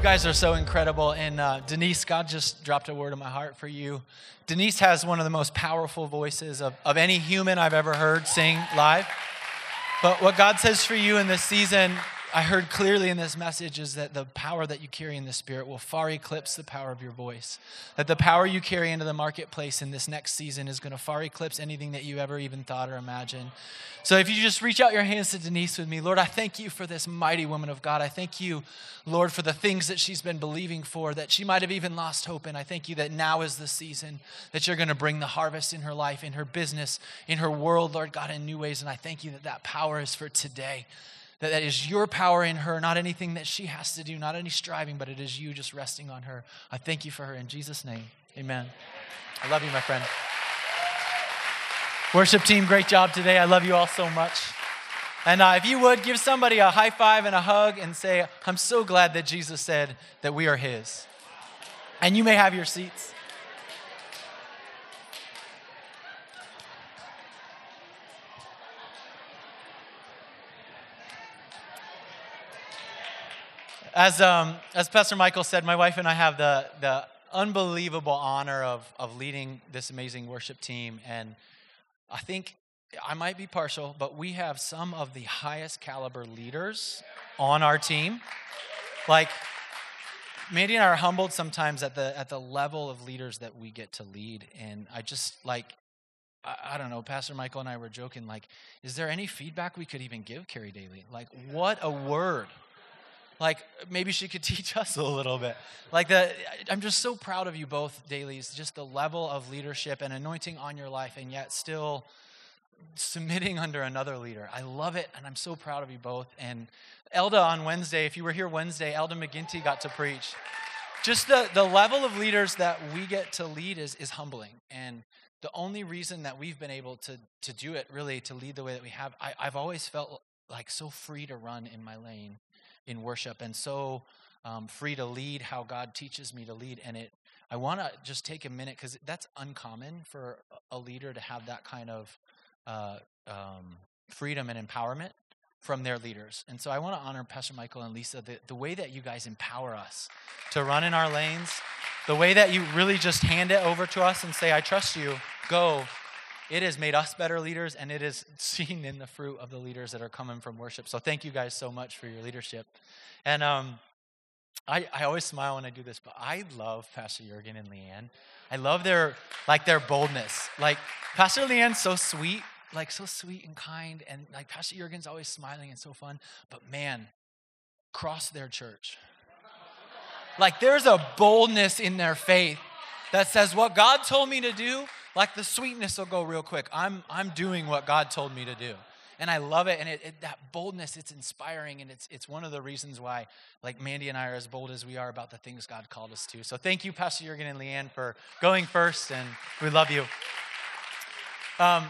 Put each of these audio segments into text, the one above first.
You guys are so incredible. And uh, Denise, God just dropped a word in my heart for you. Denise has one of the most powerful voices of, of any human I've ever heard sing live. But what God says for you in this season, I heard clearly in this message is that the power that you carry in the Spirit will far eclipse the power of your voice. That the power you carry into the marketplace in this next season is going to far eclipse anything that you ever even thought or imagined. So if you just reach out your hands to Denise with me, Lord, I thank you for this mighty woman of God. I thank you, Lord, for the things that she's been believing for, that she might have even lost hope in. I thank you that now is the season that you're going to bring the harvest in her life, in her business, in her world, Lord God, in new ways. And I thank you that that power is for today that that is your power in her, not anything that she has to do, not any striving, but it is you just resting on her. I thank you for her in Jesus' name. Amen. I love you, my friend. Worship team, great job today. I love you all so much. And uh, if you would, give somebody a high five and a hug and say, I'm so glad that Jesus said that we are his. And you may have your seats. As, um, as Pastor Michael said, my wife and I have the, the unbelievable honor of, of leading this amazing worship team. And I think I might be partial, but we have some of the highest caliber leaders on our team. Like, Mandy and I are humbled sometimes at the, at the level of leaders that we get to lead. And I just like, I, I don't know, Pastor Michael and I were joking, like, is there any feedback we could even give Carrie Daly? Like, what a word like maybe she could teach us a little bit. Like the i'm just so proud of you both Dalys just the level of leadership and anointing on your life and yet still submitting under another leader. I love it and i'm so proud of you both. And elda on wednesday if you were here wednesday elda mcginty got to preach. Just the, the level of leaders that we get to lead is, is humbling. And the only reason that we've been able to, to do it really to lead the way that we have I, i've always felt like so free to run in my lane in worship and so um, free to lead how God teaches me to lead. And it, I want to just take a minute because that's uncommon for a leader to have that kind of uh, um, freedom and empowerment from their leaders. And so I want to honor Pastor Michael and Lisa, the, the way that you guys empower us to run in our lanes, the way that you really just hand it over to us and say, I trust you, go. It has made us better leaders, and it is seen in the fruit of the leaders that are coming from worship. So thank you guys so much for your leadership. And um, I, I always smile when I do this, but I love Pastor Jurgen and Leanne. I love their like their boldness. Like Pastor Leanne's so sweet, like so sweet and kind, and like Pastor Jurgen's always smiling and so fun. But man, cross their church. Like there's a boldness in their faith that says what God told me to do, like the sweetness will go real quick. I'm, I'm doing what God told me to do. And I love it. And it, it, that boldness, it's inspiring. And it's, it's one of the reasons why, like Mandy and I are as bold as we are about the things God called us to. So thank you, Pastor Jurgen and Leanne, for going first. And we love you. Um,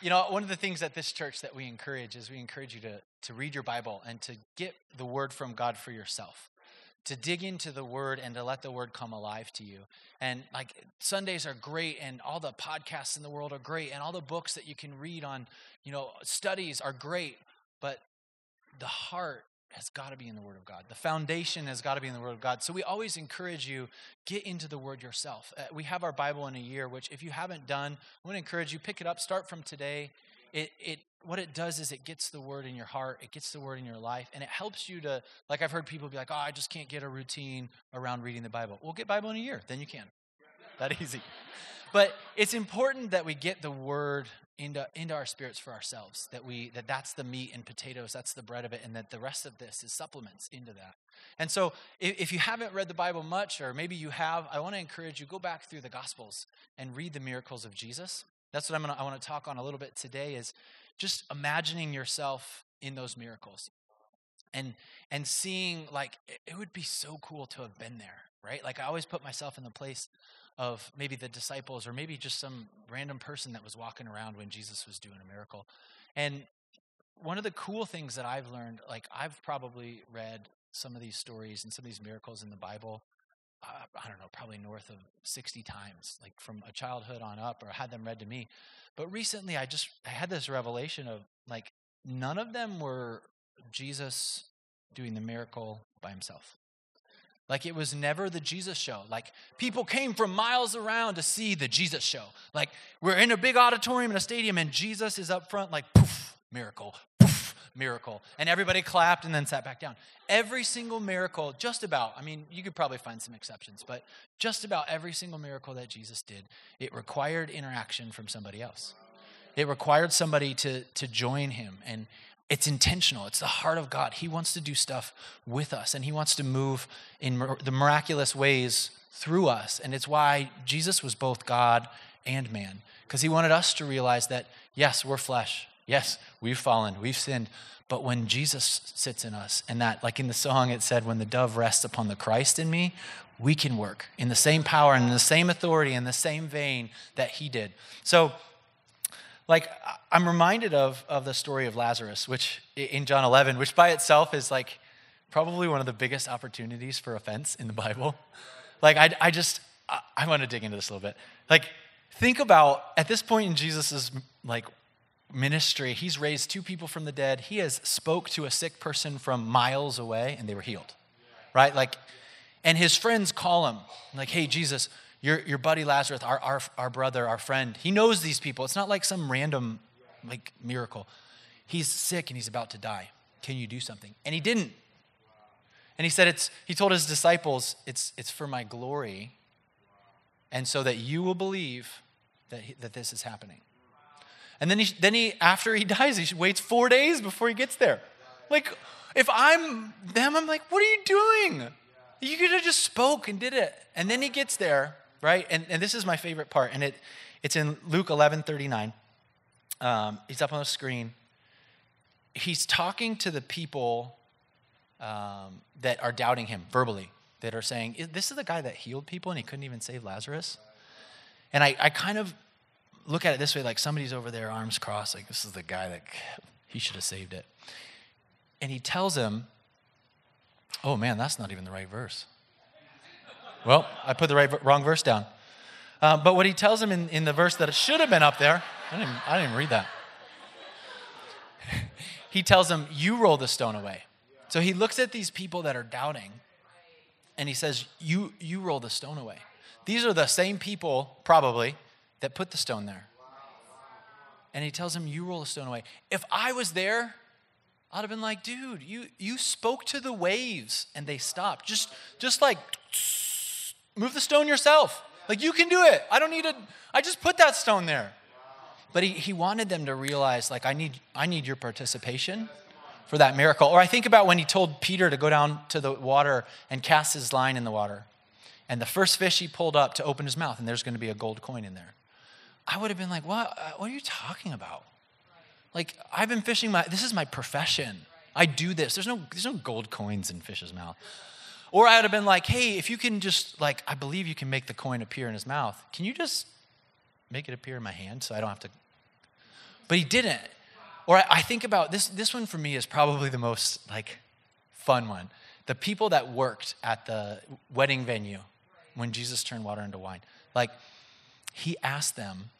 you know, one of the things at this church that we encourage is we encourage you to, to read your Bible and to get the word from God for yourself to dig into the word and to let the word come alive to you. And like Sundays are great and all the podcasts in the world are great and all the books that you can read on, you know, studies are great, but the heart has got to be in the word of God. The foundation has got to be in the word of God. So we always encourage you get into the word yourself. Uh, we have our Bible in a year, which if you haven't done, I want to encourage you pick it up, start from today. It it what it does is it gets the word in your heart, it gets the word in your life, and it helps you to, like I've heard people be like, oh, I just can't get a routine around reading the Bible. Well, get Bible in a year, then you can. That easy. But it's important that we get the word into, into our spirits for ourselves, that we that that's the meat and potatoes, that's the bread of it, and that the rest of this is supplements into that. And so if, if you haven't read the Bible much, or maybe you have, I want to encourage you, go back through the Gospels and read the miracles of Jesus. That's what I'm gonna, I want to talk on a little bit today is just imagining yourself in those miracles and and seeing like it would be so cool to have been there right? Like I always put myself in the place of maybe the disciples or maybe just some random person that was walking around when Jesus was doing a miracle. And one of the cool things that I've learned, like I've probably read some of these stories and some of these miracles in the Bible, uh, I don't know, probably north of 60 times, like from a childhood on up, or had them read to me. But recently I just I had this revelation of like none of them were Jesus doing the miracle by himself. Like it was never the Jesus show. Like people came from miles around to see the Jesus show. Like we're in a big auditorium in a stadium and Jesus is up front, like poof, miracle, miracle. And everybody clapped and then sat back down. Every single miracle, just about, I mean, you could probably find some exceptions, but just about every single miracle that Jesus did, it required interaction from somebody else. It required somebody to, to join him and it's intentional. It's the heart of God. He wants to do stuff with us and He wants to move in the miraculous ways through us. And it's why Jesus was both God and man, because He wanted us to realize that, yes, we're flesh. Yes, we've fallen, we've sinned. But when Jesus sits in us, and that, like in the song, it said, when the dove rests upon the Christ in me, we can work in the same power and in the same authority in the same vein that He did. So, like i'm reminded of, of the story of lazarus which in john 11 which by itself is like probably one of the biggest opportunities for offense in the bible like i, I just I, I want to dig into this a little bit like think about at this point in jesus's like ministry he's raised two people from the dead he has spoke to a sick person from miles away and they were healed right like and his friends call him like hey jesus your, your buddy Lazarus, our, our, our brother, our friend, he knows these people. It's not like some random like miracle. He's sick and he's about to die. Can you do something? And he didn't. And he said, it's, he told his disciples, it's, it's for my glory, and so that you will believe that, that this is happening. And then he, then he, after he dies, he waits four days before he gets there. Like, if I'm them, I'm like, what are you doing? You could have just spoke and did it. And then he gets there, right? And, and this is my favorite part, and it, it's in Luke 11 39. Um, he's up on the screen. He's talking to the people um, that are doubting him verbally, that are saying, This is the guy that healed people and he couldn't even save Lazarus. And I, I kind of look at it this way like somebody's over there, arms crossed, like, This is the guy that he should have saved it. And he tells him, Oh man, that's not even the right verse. Well, I put the right, wrong verse down. Uh, but what he tells him in, in the verse that it should have been up there, I didn't, I didn't even read that. he tells him, You roll the stone away. So he looks at these people that are doubting and he says, You, you roll the stone away. These are the same people, probably, that put the stone there. And he tells him, You roll the stone away. If I was there, I'd have been like, dude, you, you spoke to the waves and they stopped. Just, just like move the stone yourself. Like you can do it. I don't need to, I just put that stone there. But he, he wanted them to realize, like, I need, I need your participation for that miracle. Or I think about when he told Peter to go down to the water and cast his line in the water. And the first fish he pulled up to open his mouth, and there's going to be a gold coin in there. I would have been like, what, uh, what are you talking about? Like, I've been fishing my, this is my profession. I do this. There's no, there's no gold coins in fish's mouth. Or I would have been like, hey, if you can just, like, I believe you can make the coin appear in his mouth. Can you just make it appear in my hand so I don't have to? But he didn't. Or I, I think about this, this one for me is probably the most, like, fun one. The people that worked at the wedding venue when Jesus turned water into wine. Like, he asked them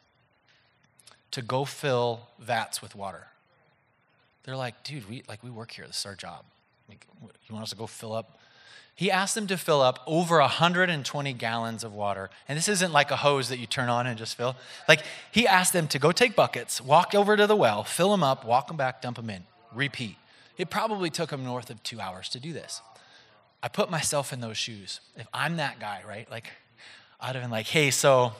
to go fill vats with water. They're like, dude, we like we work here. This is our job. Like, you want us to go fill up? He asked them to fill up over 120 gallons of water. And this isn't like a hose that you turn on and just fill. Like, he asked them to go take buckets, walk over to the well, fill them up, walk them back, dump them in, repeat. It probably took them north of two hours to do this. I put myself in those shoes. If I'm that guy, right? Like, I'd have been like, hey, so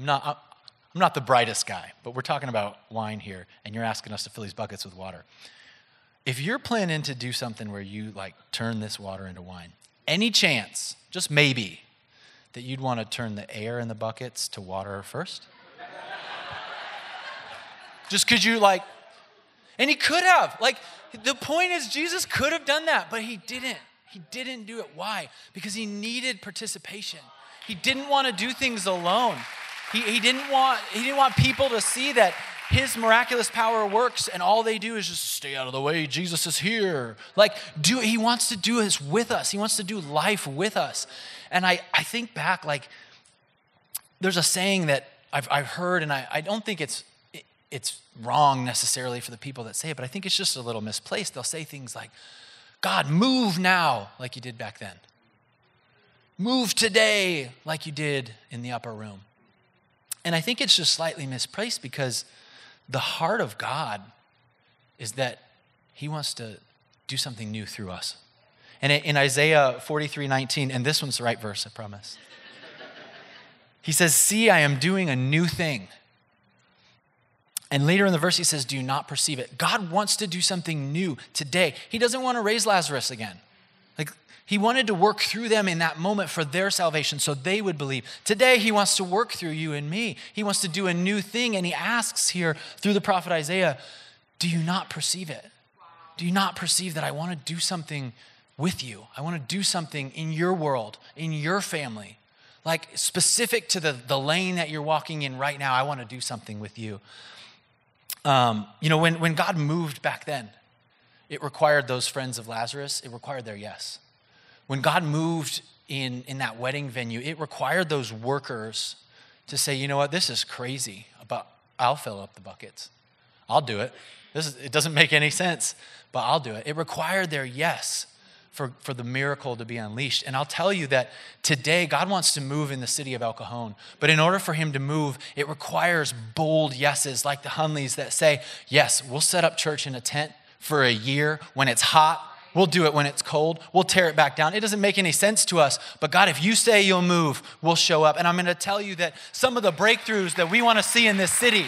I'm not, I'm not the brightest guy, but we're talking about wine here, and you're asking us to fill these buckets with water. If you're planning to do something where you like turn this water into wine, any chance, just maybe, that you'd want to turn the air in the buckets to water first? just because you like, and he could have. Like, the point is, Jesus could have done that, but he didn't. He didn't do it. Why? Because he needed participation. He didn't want to do things alone. He, he, didn't want, he didn't want people to see that his miraculous power works and all they do is just stay out of the way. Jesus is here. Like, do he wants to do this with us. He wants to do life with us. And I, I think back, like, there's a saying that I've, I've heard, and I, I don't think it's, it, it's wrong necessarily for the people that say it, but I think it's just a little misplaced. They'll say things like, God, move now, like you did back then. Move today, like you did in the upper room. And I think it's just slightly misplaced because the heart of God is that He wants to do something new through us. And in Isaiah 43 19, and this one's the right verse, I promise. He says, See, I am doing a new thing. And later in the verse, he says, Do not perceive it? God wants to do something new today. He doesn't want to raise Lazarus again. Like, he wanted to work through them in that moment for their salvation so they would believe. Today, he wants to work through you and me. He wants to do a new thing. And he asks here through the prophet Isaiah, Do you not perceive it? Do you not perceive that I want to do something with you? I want to do something in your world, in your family. Like specific to the, the lane that you're walking in right now, I want to do something with you. Um, you know, when, when God moved back then, it required those friends of Lazarus, it required their yes. When God moved in, in that wedding venue, it required those workers to say, you know what, this is crazy, but I'll fill up the buckets. I'll do it. This is, it doesn't make any sense, but I'll do it. It required their yes for, for the miracle to be unleashed. And I'll tell you that today God wants to move in the city of El Cajon. But in order for him to move, it requires bold yeses like the Hunleys that say, Yes, we'll set up church in a tent for a year when it's hot. We'll do it when it's cold. We'll tear it back down. It doesn't make any sense to us. But God, if you say you'll move, we'll show up. And I'm going to tell you that some of the breakthroughs that we want to see in this city,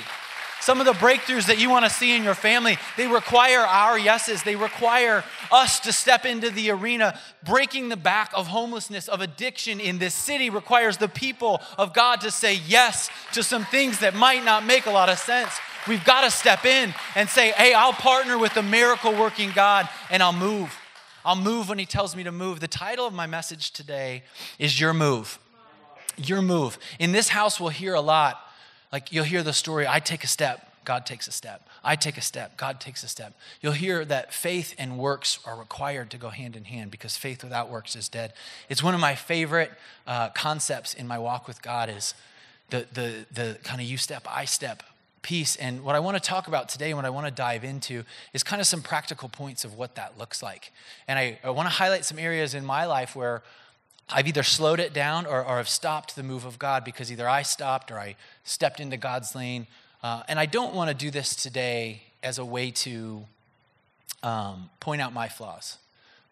some of the breakthroughs that you want to see in your family, they require our yeses. They require us to step into the arena. Breaking the back of homelessness, of addiction in this city requires the people of God to say yes to some things that might not make a lot of sense. We've got to step in and say, hey, I'll partner with the miracle working God and I'll move. I'll move when He tells me to move. The title of my message today is Your Move. Your Move. In this house, we'll hear a lot like you'll hear the story I take a step, God takes a step. I take a step, God takes a step. You'll hear that faith and works are required to go hand in hand because faith without works is dead. It's one of my favorite uh, concepts in my walk with God is the, the, the kind of you step, I step piece. And what I want to talk about today and what I want to dive into is kind of some practical points of what that looks like. And I, I want to highlight some areas in my life where I've either slowed it down or, or have stopped the move of God because either I stopped or I stepped into God's lane. Uh, and I don't want to do this today as a way to um, point out my flaws.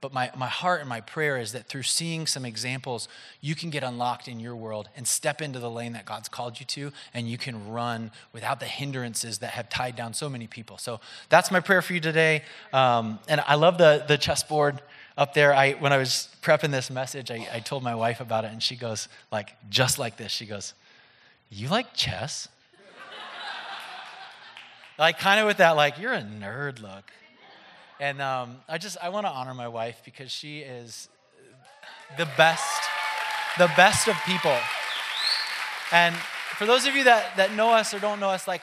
But my, my heart and my prayer is that through seeing some examples, you can get unlocked in your world and step into the lane that God's called you to, and you can run without the hindrances that have tied down so many people. So that's my prayer for you today. Um, and I love the, the chessboard up there, I, when I was prepping this message, I, I told my wife about it, and she goes, like, just like this. She goes, You like chess? like, kind of with that, like, you're a nerd look. And um, I just, I want to honor my wife because she is the best, the best of people. And for those of you that, that know us or don't know us, like,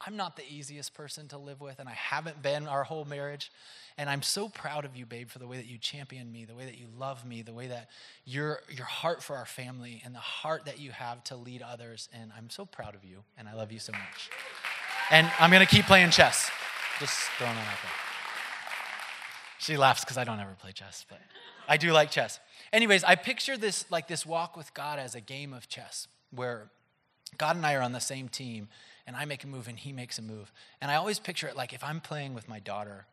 I'm not the easiest person to live with, and I haven't been our whole marriage. And I'm so proud of you, babe, for the way that you champion me, the way that you love me, the way that your, your heart for our family, and the heart that you have to lead others. And I'm so proud of you, and I love you so much. And I'm to keep playing chess. Just throwing that out there. She laughs because I don't ever play chess, but I do like chess. Anyways, I picture this like this walk with God as a game of chess where God and I are on the same team and I make a move and he makes a move. And I always picture it like if I'm playing with my daughter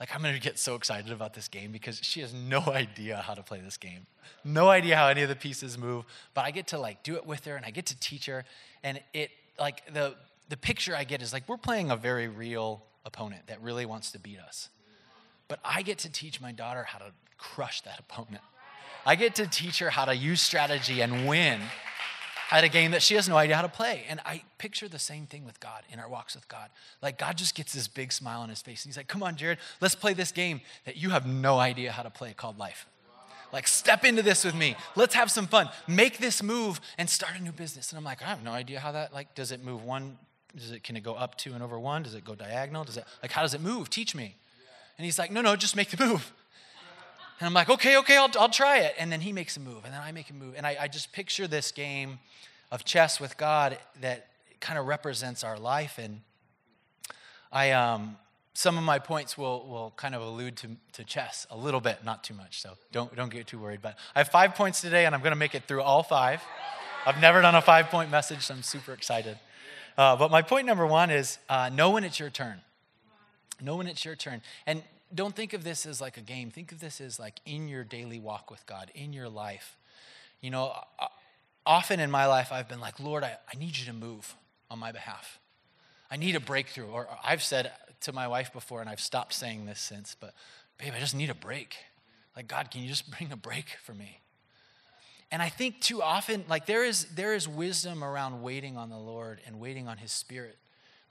like, I'm going to get so excited about this game because she has no idea how to play this game. No idea how any of the pieces move, but I get to like do it with her and I get to teach her. And it, like, the, the picture I get is like we're playing a very real opponent that really wants to beat us. But I get to teach my daughter how to crush that opponent. I get to teach her how to use strategy and win. at a game that she has no idea how to play. And I picture the same thing with God in our walks with God. Like God just gets this big smile on his face. And he's like, come on, Jared, let's play this game that you have no idea how to play called life. Like, step into this with me. Let's have some fun. Make this move and start a new business. And I'm like, I have no idea how that, like, does it move one? Does it, can it go up two and over one? Does it go diagonal? Does it, like, how does it move? Teach me. And he's like, no, no, just make the move. And I'm like, okay, okay, I'll, I'll try it. And then he makes a move, and then I make a move. And I, I just picture this game of chess with God that kind of represents our life. And I, um, some of my points will, will kind of allude to, to chess a little bit, not too much. So don't, don't get too worried. But I have five points today, and I'm going to make it through all five. I've never done a five point message, so I'm super excited. Uh, but my point number one is uh, know when it's your turn. Know when it's your turn. And don't think of this as like a game. Think of this as like in your daily walk with God, in your life. You know, often in my life, I've been like, Lord, I, I need you to move on my behalf. I need a breakthrough. Or I've said to my wife before, and I've stopped saying this since, but babe, I just need a break. Like, God, can you just bring a break for me? And I think too often, like there is there is wisdom around waiting on the Lord and waiting on His Spirit,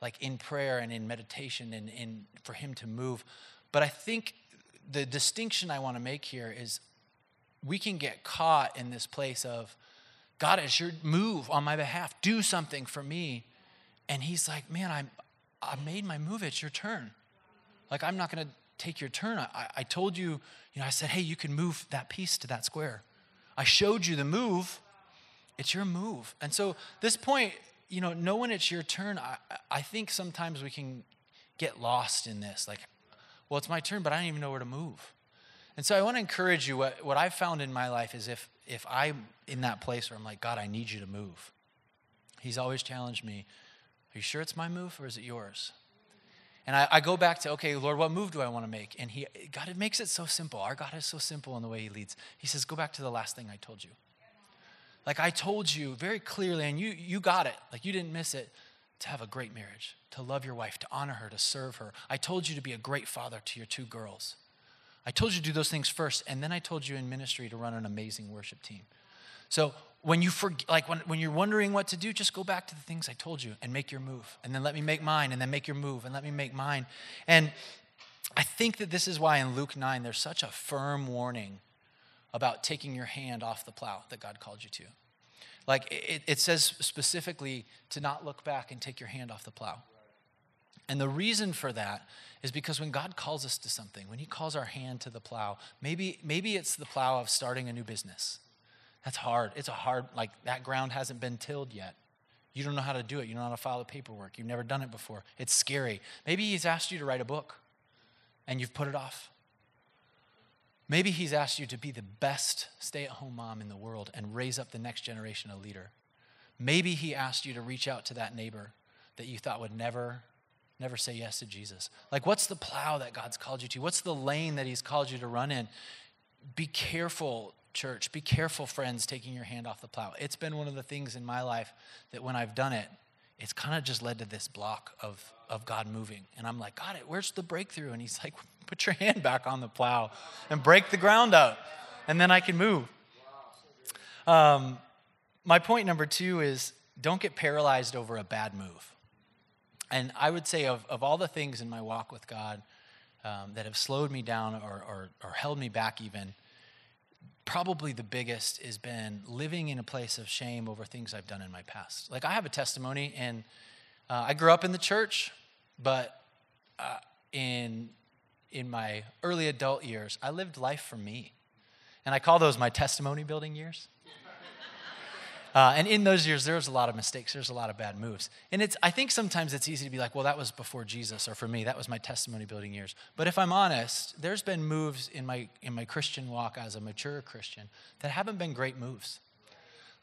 like in prayer and in meditation and in for Him to move. But I think the distinction I want to make here is we can get caught in this place of, God, as your move on my behalf, do something for me. And he's like, man, I, I made my move. It's your turn. Like, I'm not going to take your turn. I, I told you, you know, I said, hey, you can move that piece to that square. I showed you the move. It's your move. And so, this point, you know, knowing it's your turn, I, I think sometimes we can get lost in this. Like, well, it's my turn, but I don't even know where to move. And so I want to encourage you. What, what I've found in my life is if, if I'm in that place where I'm like, God, I need you to move, He's always challenged me, Are you sure it's my move or is it yours? And I, I, go back to, okay, Lord, what move do I want to make? And he, God, it makes it so simple. Our God is so simple in the way He leads. He says, go back to the last thing I told you. Like I told you very clearly, and you, you got it. Like you didn't miss it to have a great marriage, to love your wife, to honor her, to serve her. I told you to be a great father to your two girls. I told you to do those things first, and then I told you in ministry to run an amazing worship team. So when you forget, like when, when you're wondering what to do, just go back to the things I told you and make your move. And then let me make mine, and then make your move, and let me make mine. And I think that this is why in Luke 9 there's such a firm warning about taking your hand off the plow that God called you to. Like it, it says specifically to not look back and take your hand off the plow. And the reason for that is because when God calls us to something, when He calls our hand to the plow, maybe, maybe it's the plow of starting a new business. That's hard. It's a hard, like that ground hasn't been tilled yet. You don't know how to do it. You don't know how to file the paperwork. You've never done it before. It's scary. Maybe He's asked you to write a book and you've put it off. Maybe he's asked you to be the best stay at home mom in the world and raise up the next generation of leader. Maybe he asked you to reach out to that neighbor that you thought would never, never say yes to Jesus. Like, what's the plow that God's called you to? What's the lane that he's called you to run in? Be careful, church. Be careful, friends, taking your hand off the plow. It's been one of the things in my life that when I've done it, it's kind of just led to this block of, of God moving. And I'm like, God, where's the breakthrough? And he's like, put your hand back on the plow and break the ground up, and then I can move. Um, my point number two is don't get paralyzed over a bad move. And I would say, of, of all the things in my walk with God um, that have slowed me down or, or, or held me back, even, probably the biggest has been living in a place of shame over things I've done in my past. Like, I have a testimony, and uh, I grew up in the church, but uh, in, in my early adult years, I lived life for me. And I call those my testimony building years. Uh, and in those years, there was a lot of mistakes. There's a lot of bad moves. And it's, I think sometimes it's easy to be like, well, that was before Jesus, or for me, that was my testimony building years. But if I'm honest, there's been moves in my, in my Christian walk as a mature Christian that haven't been great moves.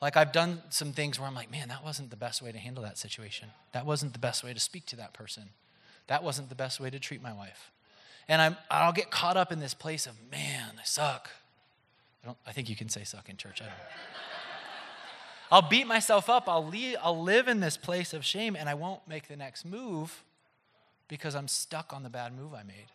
Like I've done some things where I'm like, man, that wasn't the best way to handle that situation. That wasn't the best way to speak to that person. That wasn't the best way to treat my wife. And I'm, I'll get caught up in this place of, man, I suck. I, don't, I think you can say suck in church. I don't know. I'll beat myself up. I'll, leave, I'll live in this place of shame and I won't make the next move because I'm stuck on the bad move I made.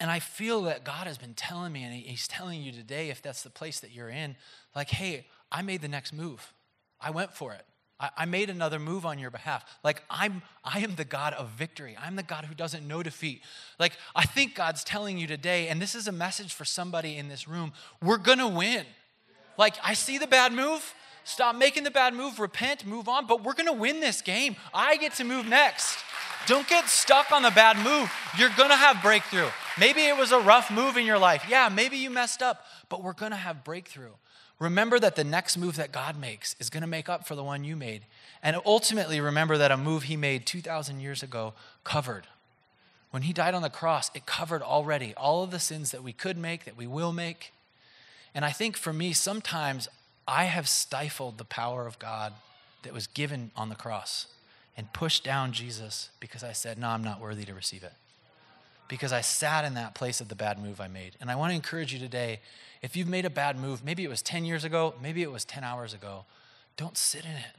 And I feel that God has been telling me, and He's telling you today, if that's the place that you're in, like, hey, I made the next move. I went for it. I, made another move on your behalf. Like I'm I am the God of victory. I'm the God who doesn't know defeat. Like I think God's telling you today, and this is a message for somebody in this room, we're gonna win. Like I see the bad move. Stop making the bad move, repent, move on, but we're gonna win this game. I get to move next. Don't get stuck on the bad move. You're gonna have breakthrough. Maybe it was a rough move in your life. Yeah, maybe you messed up, but we're gonna have breakthrough. Remember that the next move that God makes is going to make up for the one you made. And ultimately, remember that a move he made 2,000 years ago covered. When he died on the cross, it covered already all of the sins that we could make, that we will make. And I think for me, sometimes I have stifled the power of God that was given on the cross and pushed down Jesus because I said, No, I'm not worthy to receive it. Because I sat in that place of the bad move I made. And I want to encourage you today if you've made a bad move, maybe it was 10 years ago, maybe it was 10 hours ago, don't sit in it.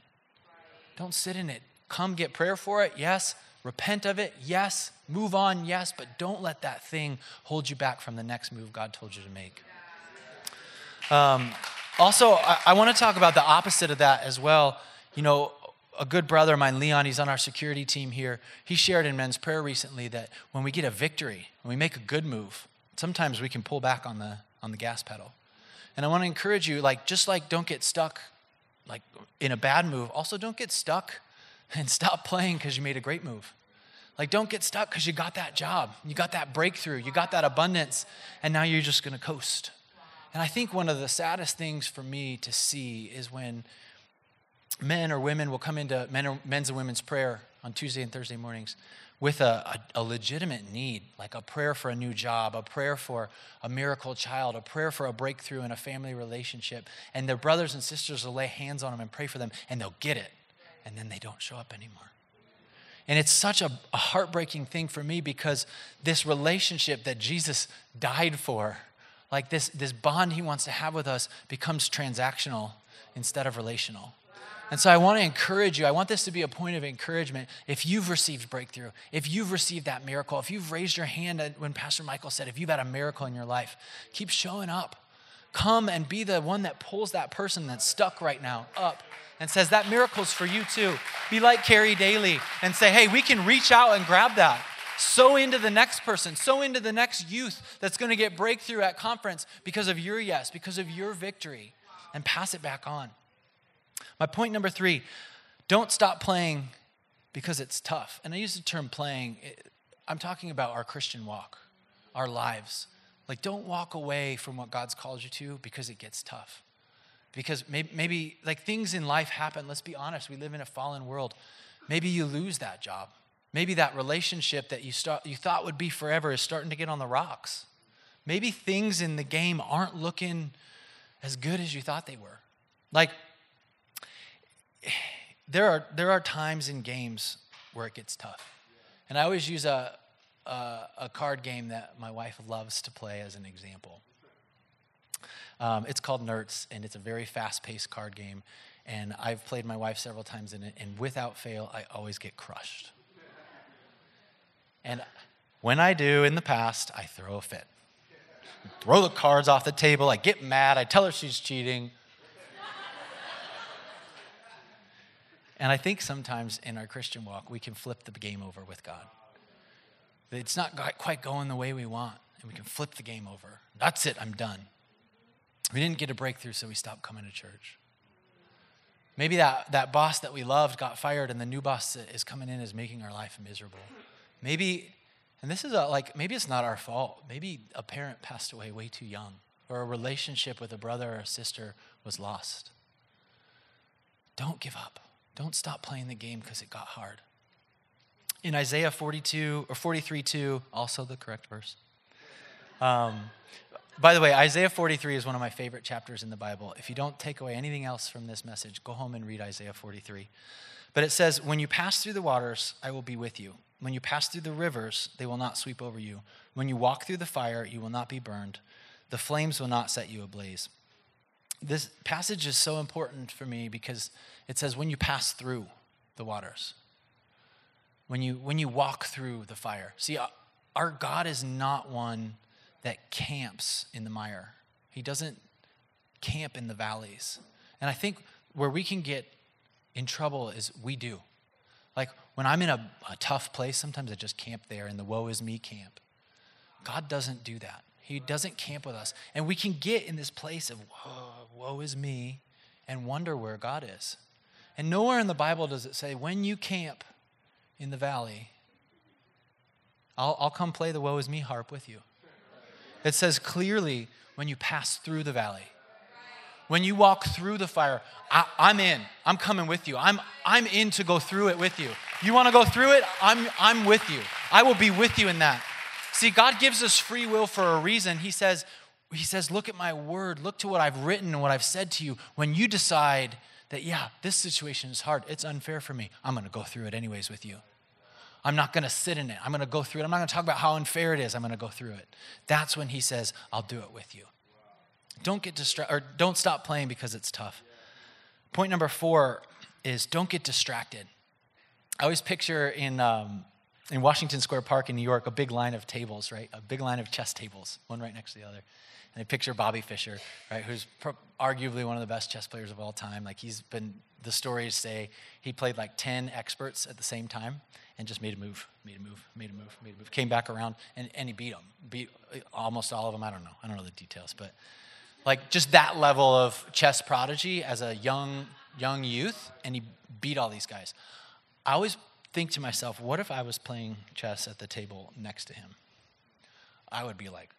Don't sit in it. Come get prayer for it, yes. Repent of it, yes. Move on, yes. But don't let that thing hold you back from the next move God told you to make. Um, also, I, I want to talk about the opposite of that as well. You know, a good brother of mine, Leon, he's on our security team here. He shared in men's prayer recently that when we get a victory, when we make a good move, sometimes we can pull back on the on the gas pedal. And I want to encourage you, like, just like don't get stuck like in a bad move, also don't get stuck and stop playing because you made a great move. Like, don't get stuck because you got that job, you got that breakthrough, you got that abundance, and now you're just going to coast. And I think one of the saddest things for me to see is when men or women will come into men or, men's and women's prayer on Tuesday and Thursday mornings with a, a, a, legitimate need, like a prayer for a new job, a prayer for a miracle child, a prayer for a breakthrough in a family relationship. And their brothers and sisters will lay hands on them and pray for them, and they'll get it. And then they don't show up anymore. And it's such a, a heartbreaking thing for me because this relationship that Jesus died for, like this, this bond he wants to have with us, becomes transactional instead of relational. And so I want to encourage you. I want this to be a point of encouragement. If you've received breakthrough, if you've received that miracle, if you've raised your hand when Pastor Michael said, if you've had a miracle in your life, keep showing up. Come and be the one that pulls that person that's stuck right now up and says, that miracle's for you too. Be like Carrie Daly and say, hey, we can reach out and grab that. So into the next person, so into the next youth that's going to get breakthrough at conference because of your yes, because of your victory, and pass it back on. My point number three don't stop playing because it's tough. And I use the term playing, I'm talking about our Christian walk, our lives. Like, don't walk away from what God's called you to because it gets tough. Because maybe, maybe, like, things in life happen. Let's be honest, we live in a fallen world. Maybe you lose that job. Maybe that relationship that you, start, you thought would be forever is starting to get on the rocks. Maybe things in the game aren't looking as good as you thought they were. Like, there are, there are times in games where it gets tough. And I always use a, a, a card game that my wife loves to play as an example. Um, it's called Nertz, and it's a very fast paced card game. And I've played my wife several times in it, and without fail, I always get crushed. And when I do in the past, I throw a fit. Throw the cards off the table, I get mad, I tell her she's cheating. And I think sometimes in our Christian walk, we can flip the game over with God. It's not quite going the way we want, and we can flip the game over. That's it, I'm done. We didn't get a breakthrough, so we stopped coming to church. Maybe that, that boss that we loved got fired, and the new boss that is coming in is making our life miserable. Maybe, and this is a, like, maybe it's not our fault. Maybe a parent passed away way too young, or a relationship with a brother or a sister was lost. Don't give up. Don't stop playing the game because it got hard. In Isaiah 42 or 43 2, also the correct verse. Um, by the way, Isaiah 43 is one of my favorite chapters in the Bible. If you don't take away anything else from this message, go home and read Isaiah 43. But it says, When you pass through the waters, I will be with you. When you pass through the rivers, they will not sweep over you. When you walk through the fire, you will not be burned. The flames will not set you ablaze. This passage is so important for me because it says, when you pass through the waters, when you, when you walk through the fire. See, uh, our God is not one that camps in the mire, He doesn't camp in the valleys. And I think where we can get in trouble is we do. Like when I'm in a, a tough place, sometimes I just camp there in the woe is me camp. God doesn't do that. He doesn't camp with us. And we can get in this place of, whoa, woe is me, and wonder where God is. And nowhere in the Bible does it say, when you camp in the valley, I'll, I'll come play the woe is me harp with you. It says clearly, when you pass through the valley. When you walk through the fire, I, am in. I'm coming with you. I'm, I'm in to go through it with you. You want to go through it? I'm, I'm with you. I will be with you in that. See, God gives us free will for a reason. He says, he says, Look at my word. Look to what I've written and what I've said to you. When you decide that, yeah, this situation is hard, it's unfair for me, I'm going to go through it anyways with you. I'm not going to sit in it. I'm going to go through it. I'm not going to talk about how unfair it is. I'm going to go through it. That's when he says, I'll do it with you. Don't get distracted, or don't stop playing because it's tough. Point number four is don't get distracted. I always picture in, um, in Washington Square Park in New York a big line of tables, right? A big line of chess tables, one right next to the other. And I picture Bobby Fischer, right, who's pro- arguably one of the best chess players of all time. Like he's been, the stories say he played like 10 experts at the same time and just made a move, made a move, made a move, made a move. Came back around and, and he beat them, beat almost all of them. I don't know. I don't know the details, but like just that level of chess prodigy as a young young youth and he beat all these guys i always think to myself what if i was playing chess at the table next to him i would be like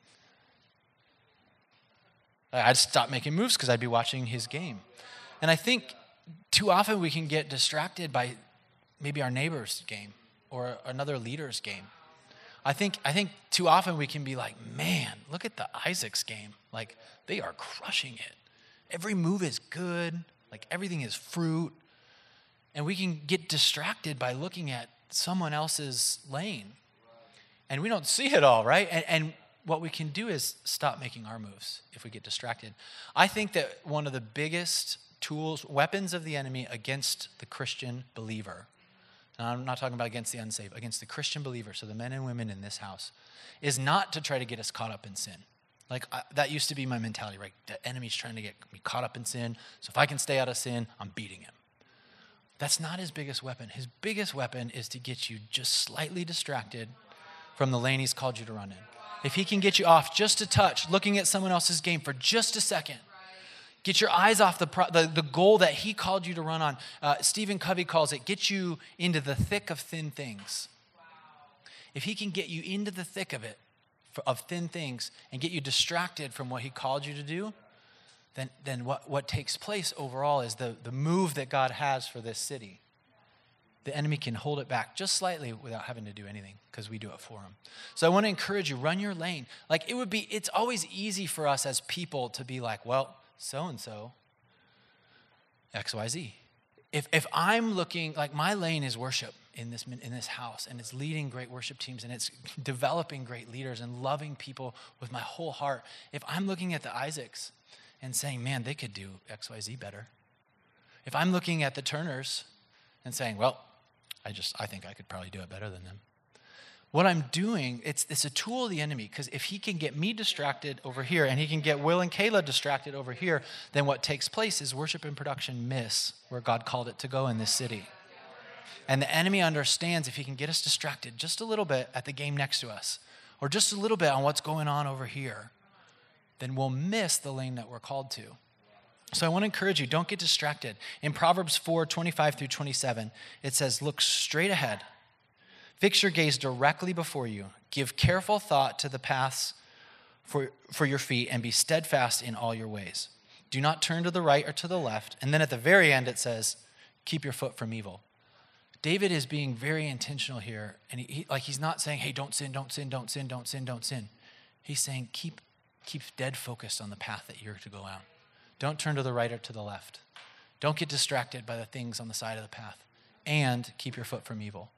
i'd stop making moves because i'd be watching his game and i think too often we can get distracted by maybe our neighbor's game or another leader's game I think, I think too often we can be like, man, look at the Isaacs game. Like, they are crushing it. Every move is good, like, everything is fruit. And we can get distracted by looking at someone else's lane. And we don't see it all, right? And, and what we can do is stop making our moves if we get distracted. I think that one of the biggest tools, weapons of the enemy against the Christian believer and I'm not talking about against the unsaved, against the Christian believer, so the men and women in this house, is not to try to get us caught up in sin. Like I, that used to be my mentality, right? The enemy's trying to get me caught up in sin. So if I can stay out of sin, I'm beating him. That's not his biggest weapon. His biggest weapon is to get you just slightly distracted from the lane he's called you to run in. If he can get you off just a touch, looking at someone else's game for just a second, Get your eyes off the, the, the goal that he called you to run on. Uh, Stephen Covey calls it get you into the thick of thin things. If he can get you into the thick of it, of thin things, and get you distracted from what he called you to do, then, then what, what takes place overall is the, the move that God has for this city. The enemy can hold it back just slightly without having to do anything because we do it for him. So I want to encourage you run your lane. Like it would be, it's always easy for us as people to be like, well, so and so, XYZ. If, if I'm looking, like my lane is worship in this, in this house, and it's leading great worship teams, and it's developing great leaders and loving people with my whole heart. If I'm looking at the Isaacs and saying, man, they could do XYZ better. If I'm looking at the Turners and saying, well, I just, I think I could probably do it better than them what I'm doing, it's, it's a tool of the enemy because if he can get me distracted over here and he can get Will and Kayla distracted over here, then what takes place is worship and production miss where God called it to go in this city. And the enemy understands if he can get us distracted just a little bit at the game next to us or just a little bit on what's going on over here, then we'll miss the lane that we're called to. So I want to encourage you, don't get distracted. In Proverbs 4 25 through 27, it says, Look straight ahead Fix your gaze directly before you. Give careful thought to the paths for, for your feet and be steadfast in all your ways. Do not turn to the right or to the left. And then at the very end, it says, keep your foot from evil. David is being very intentional here. And he, he, like he's not saying, hey, don't sin, don't sin, don't sin, don't sin, don't sin. He's saying, keep, keep dead focused on the path that you're to go on. Don't turn to the right or to the left. Don't get distracted by the things on the side of the path. And keep your foot from evil.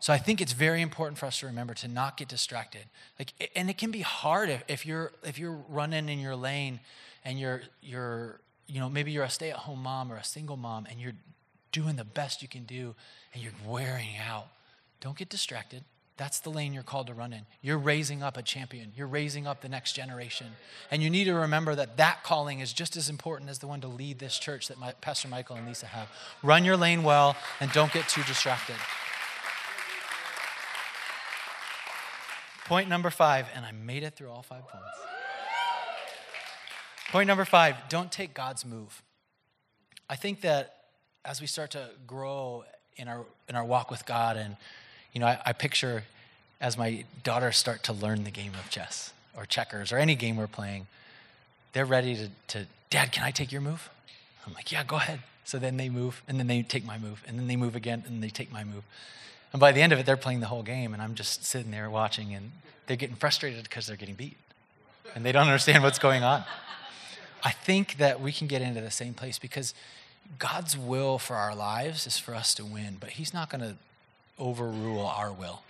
So I think it's very important for us to remember to not get distracted. Like, and it can be hard if, if you're if you're running in your lane, and you're you're you know maybe you're a stay-at-home mom or a single mom, and you're doing the best you can do, and you're wearing out. Don't get distracted. That's the lane you're called to run in. You're raising up a champion. You're raising up the next generation. And you need to remember that that calling is just as important as the one to lead this church that my, Pastor Michael and Lisa have. Run your lane well and don't get too distracted. Point number five, and I made it through all five points. Point number five don't take God's move. I think that as we start to grow in our, in our walk with God and you know, I, I picture as my daughters start to learn the game of chess or checkers or any game we're playing, they're ready to, to, Dad, can I take your move? I'm like, yeah, go ahead. So then they move, and then they take my move, and then they move again, and they take my move. And by the end of it, they're playing the whole game, and I'm just sitting there watching, and they're getting frustrated because they're getting beat, and they don't understand what's going on. I think that we can get into the same place because God's will for our lives is for us to win, but He's not going to overrule our will.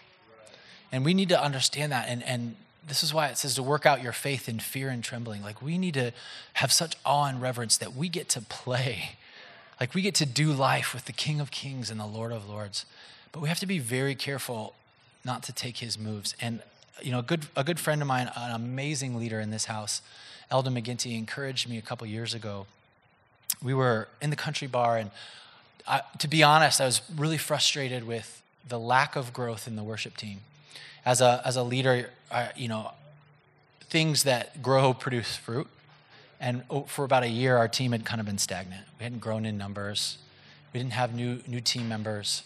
And we need to understand that. And, and this is why it says to work out your faith in fear and trembling. Like we need to have such awe and reverence that we get to play. Like we get to do life with the King of Kings and the Lord of Lords. But we have to be very careful not to take his moves. And you know, a good, a good friend of mine, an amazing leader in this house, Eldon McGinty, encouraged me a couple years ago. We were in the country bar, and I, to be honest, I was really frustrated with the lack of growth in the worship team. As a, as a leader, uh, you know, things that grow produce fruit. And for about a year, our team had kind of been stagnant. We hadn't grown in numbers. We didn't have new, new team members.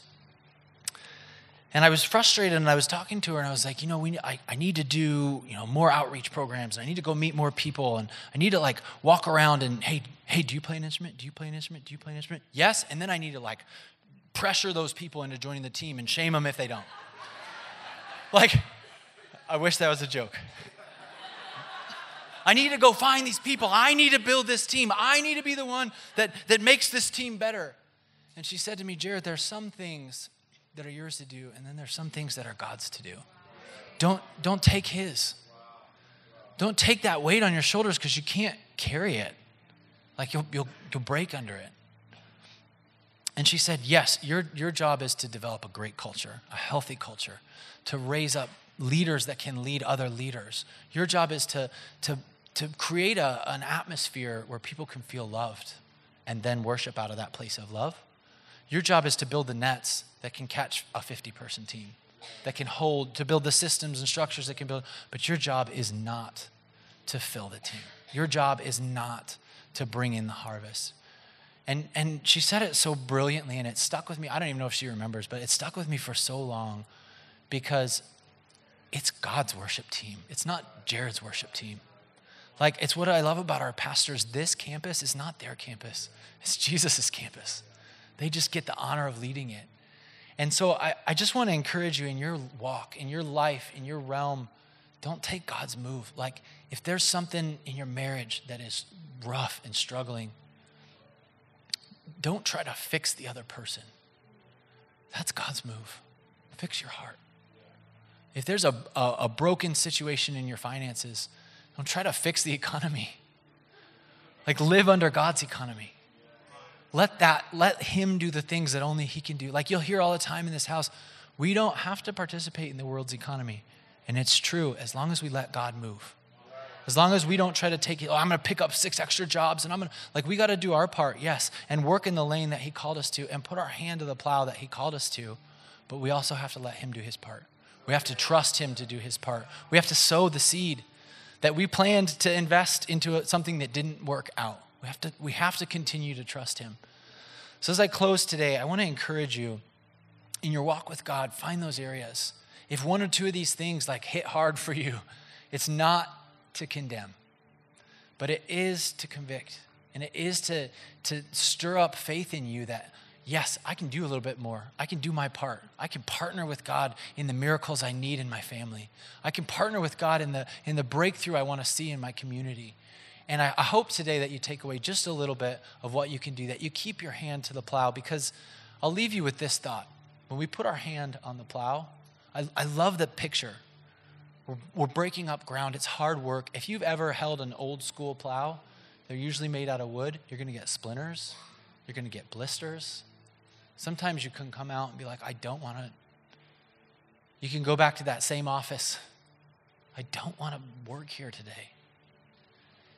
And I was frustrated, and I was talking to her, and I was like, you know, we, I, I need to do, you know, more outreach programs. I need to go meet more people, and I need to like walk around and, hey, hey, do you play an instrument? Do you play an instrument? Do you play an instrument? Yes. And then I need to like pressure those people into joining the team and shame them if they don't. like, I wish that was a joke. I need to go find these people. I need to build this team. I need to be the one that, that makes this team better. And she said to me, Jared, there are some things that are yours to do, and then there's some things that are God's to do. Don't, don't take his. Don't take that weight on your shoulders because you can't carry it. Like you'll, you'll, you'll break under it. And she said, Yes, your, your job is to develop a great culture, a healthy culture, to raise up leaders that can lead other leaders. Your job is to, to, to create a, an atmosphere where people can feel loved and then worship out of that place of love. Your job is to build the nets that can catch a 50 person team, that can hold, to build the systems and structures that can build. But your job is not to fill the team. Your job is not to bring in the harvest. And, and she said it so brilliantly, and it stuck with me. I don't even know if she remembers, but it stuck with me for so long because it's God's worship team. It's not Jared's worship team. Like, it's what I love about our pastors. This campus is not their campus, it's Jesus' campus. They just get the honor of leading it. And so I, I just want to encourage you in your walk, in your life, in your realm, don't take God's move. Like, if there's something in your marriage that is rough and struggling, don't try to fix the other person. That's God's move. Fix your heart. If there's a, a, a, broken situation in your finances, don't try to fix the economy. Like live under God's economy. Let that, let him do the things that only he can do. Like you'll hear all the time in this house, we don't have to participate in the world's economy. And it's true as long as we let God move. As long as we don't try to take it, oh, I'm going to pick up six extra jobs and I'm going to, like, we got to do our part, yes, and work in the lane that He called us to and put our hand to the plow that He called us to. But we also have to let Him do His part. We have to trust Him to do His part. We have to sow the seed that we planned to invest into something that didn't work out. We have to, we have to continue to trust Him. So, as I close today, I want to encourage you in your walk with God, find those areas. If one or two of these things like hit hard for you, it's not to condemn, but it is to convict. And it is to, to stir up faith in you that, yes, I can do a little bit more. I can do my part. I can partner with God in the miracles I need in my family. I can partner with God in the, in the breakthrough I want to see in my community. And I, I hope today that you take away just a little bit of what you can do, that you keep your hand to the plow, because I'll leave you with this thought. When we put our hand on the plow, I, I love the picture we're, we're breaking up ground. It's hard work. If you've ever held an old school plow, they're usually made out of wood. You're going to get splinters. You're going to get blisters. Sometimes you can come out and be like, I don't want to. You can go back to that same office. I don't want to work here today.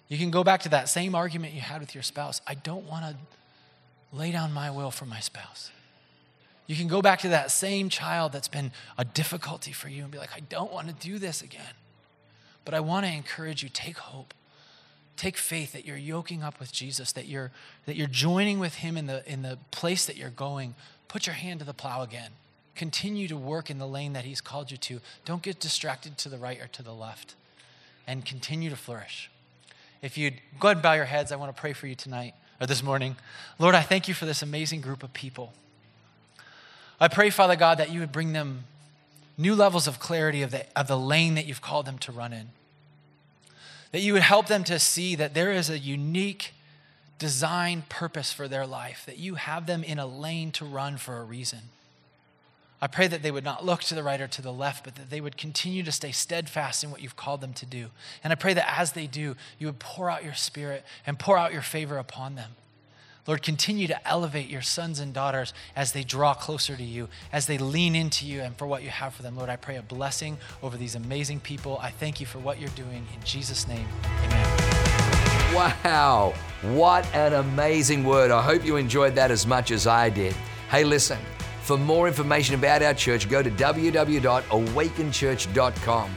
You can go back to that same argument you had with your spouse. I don't want to lay down my will for my spouse. You can go back to that same child that's been a difficulty for you and be like, I don't want to do this again. But I want to encourage you take hope. Take faith that you're yoking up with Jesus, that you're, that you're joining with him in the, in the place that you're going. Put your hand to the plow again. Continue to work in the lane that he's called you to. Don't get distracted to the right or to the left. And continue to flourish. If you'd go ahead and bow your heads, I want to pray for you tonight or this morning. Lord, I thank you for this amazing group of people. I pray, Father God, that you would bring them new levels of clarity of the, of the lane that you've called them to run in. That you would help them to see that there is a unique design purpose for their life, that you have them in a lane to run for a reason. I pray that they would not look to the right or to the left, but that they would continue to stay steadfast in what you've called them to do. And I pray that as they do, you would pour out your spirit and pour out your favor upon them. Lord, continue to elevate your sons and daughters as they draw closer to you, as they lean into you and for what you have for them. Lord, I pray a blessing over these amazing people. I thank you for what you're doing. In Jesus' name, amen. Wow, what an amazing word. I hope you enjoyed that as much as I did. Hey, listen, for more information about our church, go to www.awakenchurch.com